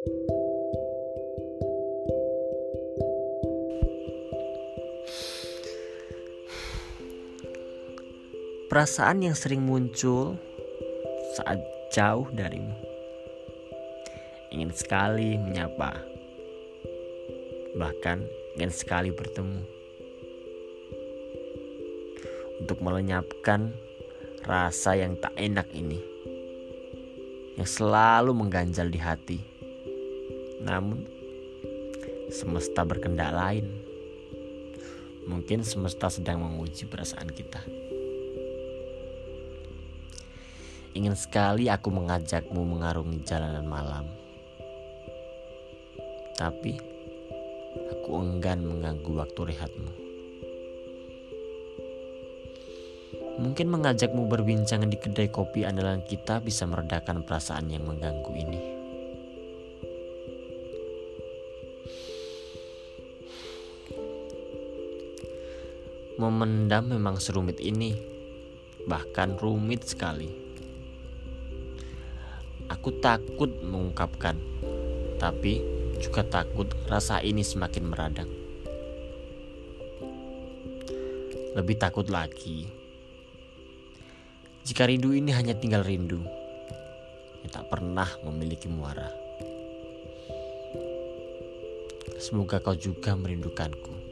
Perasaan yang sering muncul saat jauh darimu. Ingin sekali menyapa. Bahkan ingin sekali bertemu. Untuk melenyapkan rasa yang tak enak ini. Yang selalu mengganjal di hati. Namun semesta berkendak lain. Mungkin semesta sedang menguji perasaan kita. Ingin sekali aku mengajakmu mengarungi jalanan malam. Tapi aku enggan mengganggu waktu rehatmu. Mungkin mengajakmu berbincang di kedai kopi andalan kita bisa meredakan perasaan yang mengganggu ini. Memendam memang serumit ini, bahkan rumit sekali. Aku takut mengungkapkan, tapi juga takut rasa ini semakin meradang. Lebih takut lagi jika rindu ini hanya tinggal rindu yang tak pernah memiliki muara. Semoga kau juga merindukanku.